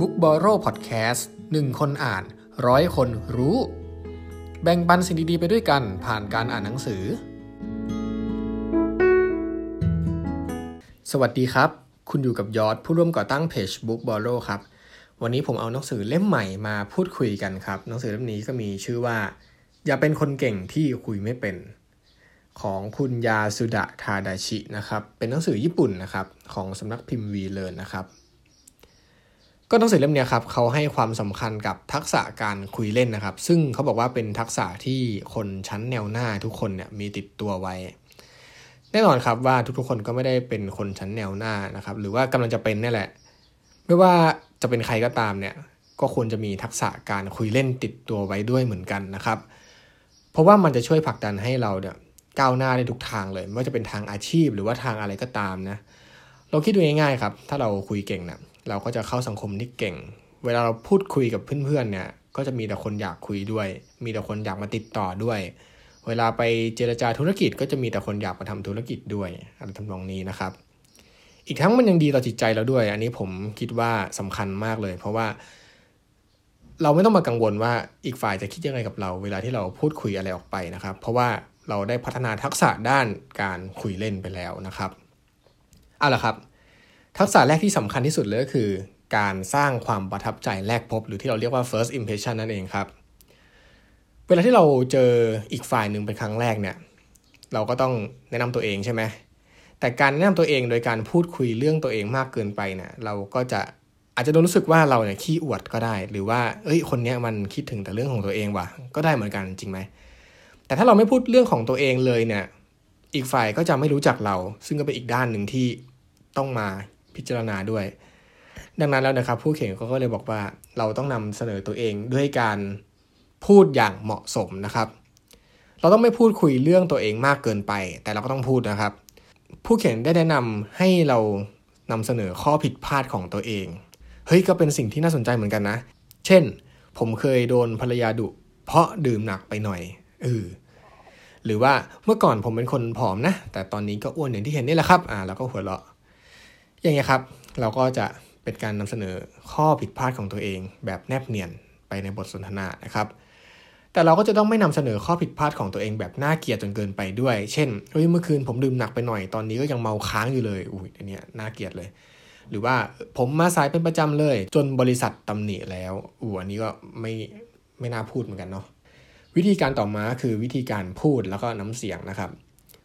Book b o r r o w Podcast หนึ่งคนอ่านร้อยคนรู้ แบ่งปันสิ่งดีๆไปด้วยกันผ่านการอ่านหนังสือ สวัสดีครับ คุณอยู่กับยอดผู้ร่วมก่อตั้งเพจ Book b o r r o w ครับ วันนี้ผมเอาหนังสือเล่มใหม่มาพูดคุยกันครับ หนังสือเล่มนี้ก็มีชื่อว่า อย่าเป็นคนเก่งที่คุยไม่เป็น ของคุณยาสุดะทาดาชินะครับ เป็นหนังสือญี่ปุ่นนะครับของสำนักพิมพ์วีเลนนะครับ ก็หนังสือเล่มนี้ครับเขาให้ความสำคัญกับทักษะการคุยเล่นนะครับ ซึ่งเขาบอกว่าเป็นทักษะที่คนชั้นแนวหน้าทุกคนเนี่ยมีติดตัวไว้ แน่นอนครับว่าทุกๆคนก็ไม่ได้เป็นคนชั้นแนวหน้านะครับ หรือว่ากำลังจะเป็นนี่แหละ ไม่ว่าจะเป็นใครก็ตามเนี่ยก็ควรจะมีทักษะการคุยเล่นติดตัวไว้ด้วยเหมือนกันนะครับ เพราะว่ามันจะช่วยผลักดันให้เราเนี่ยก้าวหน้าได้ทุกทางเลย ไม่ว่าจะเป็นทางอาชีพหรือว่าทางอะไรก็ตามนะเราคิดดูง่ายๆครับ ถ้าเราคุยเก่งนะ เราก็จะเข้าสังคมที่เก่ง เวลาเราพูดคุยกับเพื่อนๆเนี่ย ก็จะมีแต่คนอยากคุยด้วย มีแต่คนอยากมาติดต่อด้วย เวลาไปเจรจาธุรกิจ ก็จะมีแต่คนอยากมาทำธุรกิจด้วยอะไรทำนองนี้นะครับ อีกทั้งมันยังดีต่อจิตใจเราด้วย อันนี้ผมคิดว่าสำคัญมากเลย เพราะว่าเราไม่ต้องมากังวลว่าอีกฝ่ายจะคิดยังไงกับเรา เวลาที่เราพูดคุยอะไรออกไปนะครับ เพราะว่าเราได้พัฒนาทักษะด้านการคุยเล่นไปแล้วนะครับเอาละครับ ทักษะแรกที่สำคัญที่สุดเลยก็คือ การสร้างความประทับใจแรกพบ หรือที่เราเรียกว่า first impression นั่นเองครับ เวลาที่เราเจออีกฝ่ายหนึ่งเป็นครั้งแรกเนี่ย เราก็ต้องแนะนำตัวเองใช่ไหมแต่การแนะนำตัวเองโดยการพูดคุยเรื่องตัวเองมากเกินไปเนี่ยเราก็จะอาจจะโดนรู้สึกว่าเราเนี่ยขี้อวดก็ได้ หรือว่าเอ้ยคนเนี้ยมันคิดถึงแต่เรื่องของตัวเองว่ะก็ได้เหมือนกันจริงไหมแต่ถ้าเราไม่พูดเรื่องของตัวเองเลยเนี่ย อีกฝ่ายก็จะไม่รู้จักเรา ซึ่งก็เป็นอีกด้านหนึ่งที่ต้องมา พิจารณาด้วย ดังนั้นแล้วนะครับ ผู้เขียนเขาก็เลยบอกว่าเราต้องนำเสนอตัวเองด้วยการพูดอย่างเหมาะสมนะครับ เราต้องไม่พูดคุยเรื่องตัวเองมากเกินไป แต่เราก็ต้องพูดนะครับ ผู้เขียนได้แนะนำให้เรานำเสนอข้อผิดพลาดของตัวเอง เฮ้ยก็เป็นสิ่งที่น่าสนใจเหมือนกันนะ เช่น ผมเคยโดนภรรยาดุ เพราะดื่มหนักไปหน่อยเออหรือว่าเมื่อก่อนผมเป็นคนผอมนะ แต่ตอนนี้ก็อ้วนอย่างที่เห็นนี่แหละครับ อ่า แล้วก็หัวเราะ อย่างเงี้ยครับ เราก็จะเป็นการนำเสนอข้อผิดพลาดของตัวเอง แบบแนบเนียนไปในบทสนทนานะครับ แต่เราก็จะต้องไม่นำเสนอข้อผิดพลาดของตัวเองแบบน่าเกลียดจนเกินไปด้วย เช่นเฮ้ยเมื่อคืนผมดื่มหนักไปหน่อยตอนนี้ก็ยังเมาค้างอยู่เลยอุ้ยอันเนี้ยน่าเกลียดเลย หรือว่าผมมาสายเป็นประจำเลย จนบริษัทตำหนิแล้วอู้อันนี้ก็ไม่ไม่น่าพูดเหมือนกันเนาะวิธีการต่อมาคือวิธีการพูดแล้วก็น้ำเสียงนะครับ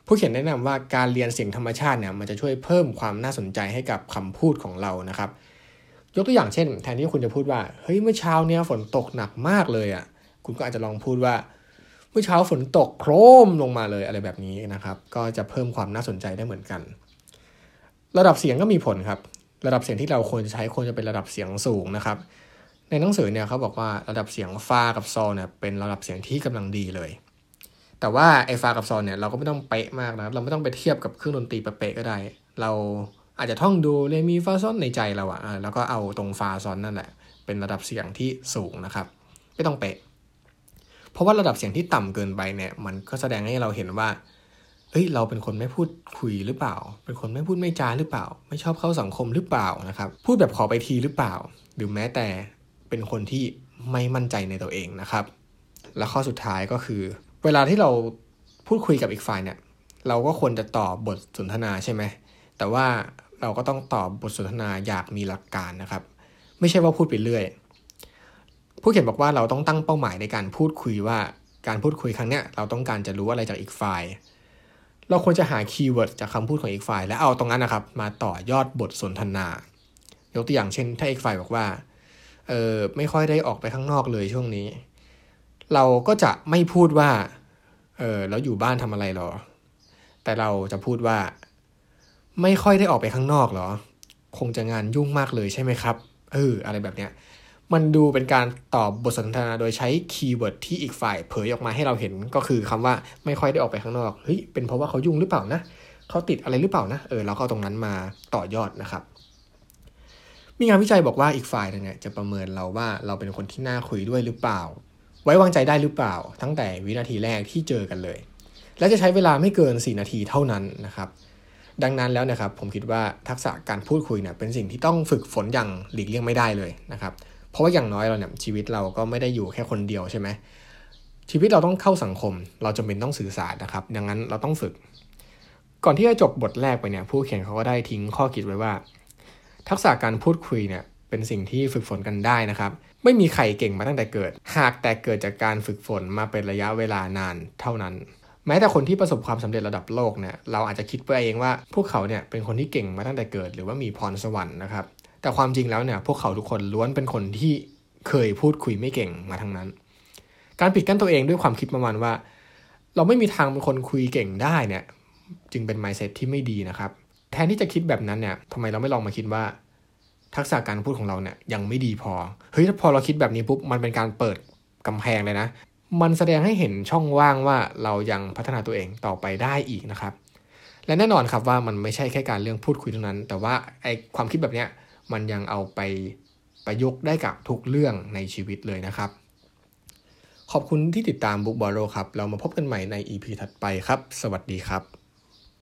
ผู้เขียนแนะนำว่าการเรียนเสียงธรรมชาติเนี่ยมันจะช่วยเพิ่มความน่าสนใจให้กับคำพูดของเรานะครับ ยกตัวอย่างเช่น แทนที่คุณจะพูดว่าเฮ้ยเมื่อเช้าเนี่ยฝนตกหนักมากเลยอะ่ะคุณก็อาจจะลองพูดว่า เมื่อเช้าฝนตกโครมลงมาเลยอะไรแบบนี้นะครับ ก็จะเพิ่มความน่าสนใจได้เหมือนกัน ระดับเสียงก็มีผลครับ ระดับเสียงที่เราควรจะใช้ควรจะเป็นระดับเสียงสูงนะครับ ในหนังสือเนี่ยเขาบอกว่าระดับเสียงฟากับซอเนี่ยเป็นระดับเสียงที่กำลังดีเลย แต่ว่าไอ้ฟากับซอนเนี่ยเราก็ไม่ต้องเป๊ะมากนะเราไม่ต้องไปเทียบกับเครื่องดนตรีเป๊ะก็ได้ เราอาจจะท่องดูเรมีฟาซอนในใจเราอะะแล้วก็เอาตรงฟาซอนนั่นแหละ เป็นระดับเสียงที่สูงนะครับ ไม่ต้องเป๊ะ เพราะว่าระดับเสียงที่ต่ำเกินไปเนี่ย มันก็แสดงให้เราเห็นว่าเฮ้ยเราเป็นคนไม่พูดคุยหรือเปล่า เป็นคนไม่พูดไม่จาหรือเปล่า ไม่ชอบเข้าสังคมหรือเปล่านะครับ พูดแบบขอไปทีหรือเปล่า หรือแม้แต่เป็นคนที่ไม่มั่นใจในตัวเองนะครับ และข้อสุดท้ายก็คือ เวลาที่เราพูดคุยกับอีกฝ่ายเนี่ย เราก็ควรจะตอบบทสนทนาใช่ไหม แต่ว่าเราก็ต้องตอบบทสนทนาอยากมีหลักการนะครับ ไม่ใช่ว่าพูดไปเรื่อย ผู้เขียนบอกว่าเราต้องตั้งเป้าหมายในการพูดคุยว่าการพูดคุยครั้งเนี้ยเราต้องการจะรู้อะไรจากอีกฝ่าย เราควรจะหา keyword จากคำพูดของอีกฝ่าย และเอาตรงนั้นนะครับ มาต่อยอดบทสนทนา ยกตัวอย่างเช่น ถ้าอีกฝ่ายบอกว่าเออไม่ค่อยได้ออกไปข้างนอกเลยช่วงนี้ เราก็จะไม่พูดว่า เออแล้วอยู่บ้านทำอะไรหรอ แต่เราจะพูดว่า ไม่ค่อยได้ออกไปข้างนอกหรอ คงจะงานยุ่งมากเลยใช่ไหมครับ เออ อะไรแบบเนี้ย มันดูเป็นการตอบบทสนทนาโดยใช้ keyword ที่อีกฝ่ายเผยออกมาให้เราเห็นก็คือคำว่าไม่ค่อยได้ออกไปข้างนอก เฮ้ย เป็นเพราะว่าเขายุ่งหรือเปล่านะ เขาติดอะไรหรือเปล่านะ เออ เราก็ตรงนั้นมาต่อยอดนะครับมีงานวิจัยบอกว่าอีกฝ่ายนึงเนี่ยจะประเมินเราว่าเราเป็นคนที่น่าคุยด้วยหรือเปล่า ไว้วางใจได้หรือเปล่า ตั้งแต่วินาทีแรกที่เจอกันเลย และจะใช้เวลาไม่เกิน 4 นาทีเท่านั้นนะครับ ดังนั้นแล้วนะครับผมคิดว่าทักษะการพูดคุยเนี่ยเป็นสิ่งที่ต้องฝึกฝนอย่างหลีกเลี่ยงไม่ได้เลยนะครับเพราะว่าอย่างน้อยเราเนี่ยชีวิตเราก็ไม่ได้อยู่แค่คนเดียวใช่ไหมชีวิตเราต้องเข้าสังคม เราจำเป็นต้องสื่อสารนะครับ ดังนั้นเราต้องฝึก ก่อนที่จะจบบทแรกไปเนี่ยผู้เขียนเขาก็ได้ทิ้งข้อคิดไว้ว่า ทักษะการพูดคุยเนี่ย เป็นสิ่งที่ฝึกฝนกันได้นะครับ ไม่มีใครเก่งมาตั้งแต่เกิด หากแต่เกิดจากการฝึกฝนมาเป็นระยะเวลานานเท่านั้น แม้แต่คนที่ประสบความสำเร็จระดับโลกเนี่ยเราอาจจะคิดไปเองว่าพวกเขาเนี่ยเป็นคนที่เก่งมาตั้งแต่เกิด หรือว่ามีพรสวรรค์นะครับ แต่ความจริงแล้วเนี่ยพวกเขาทุกคนล้วนเป็นคนที่เคยพูดคุยไม่เก่งมาทั้งนั้น การปิดกั้นตัวเองด้วยความคิดประมาณว่า เราไม่มีทางเป็นคนคุยเก่งได้เนี่ย จึงเป็น mindset ที่ไม่ดีนะครับ แทนที่จะคิดแบบนั้นเนี่ยทำไมเราไม่ลองมาคิดว่า ทักษะการพูดของเราเนี่ยยังไม่ดีพอ เฮ้ยถ้าพอเราคิดแบบนี้ปุ๊บมันเป็นการเปิดกำแพงเลยนะ มันแสดงให้เห็นช่องว่างว่าเรายังพัฒนาตัวเองต่อไปได้อีกนะครับ และแน่นอนครับว่ามันไม่ใช่แค่การเรื่องพูดคุยเท่านั้น แต่ว่าไอความคิดแบบเนี้ยมันยังเอาไปประยุกต์ได้กับทุกเรื่องในชีวิตเลยนะครับ ขอบคุณที่ติดตาม Book b o r r o w ครับ เรามาพบกันใหม่ใน EP ถัดไปครับ สวัสดีครับ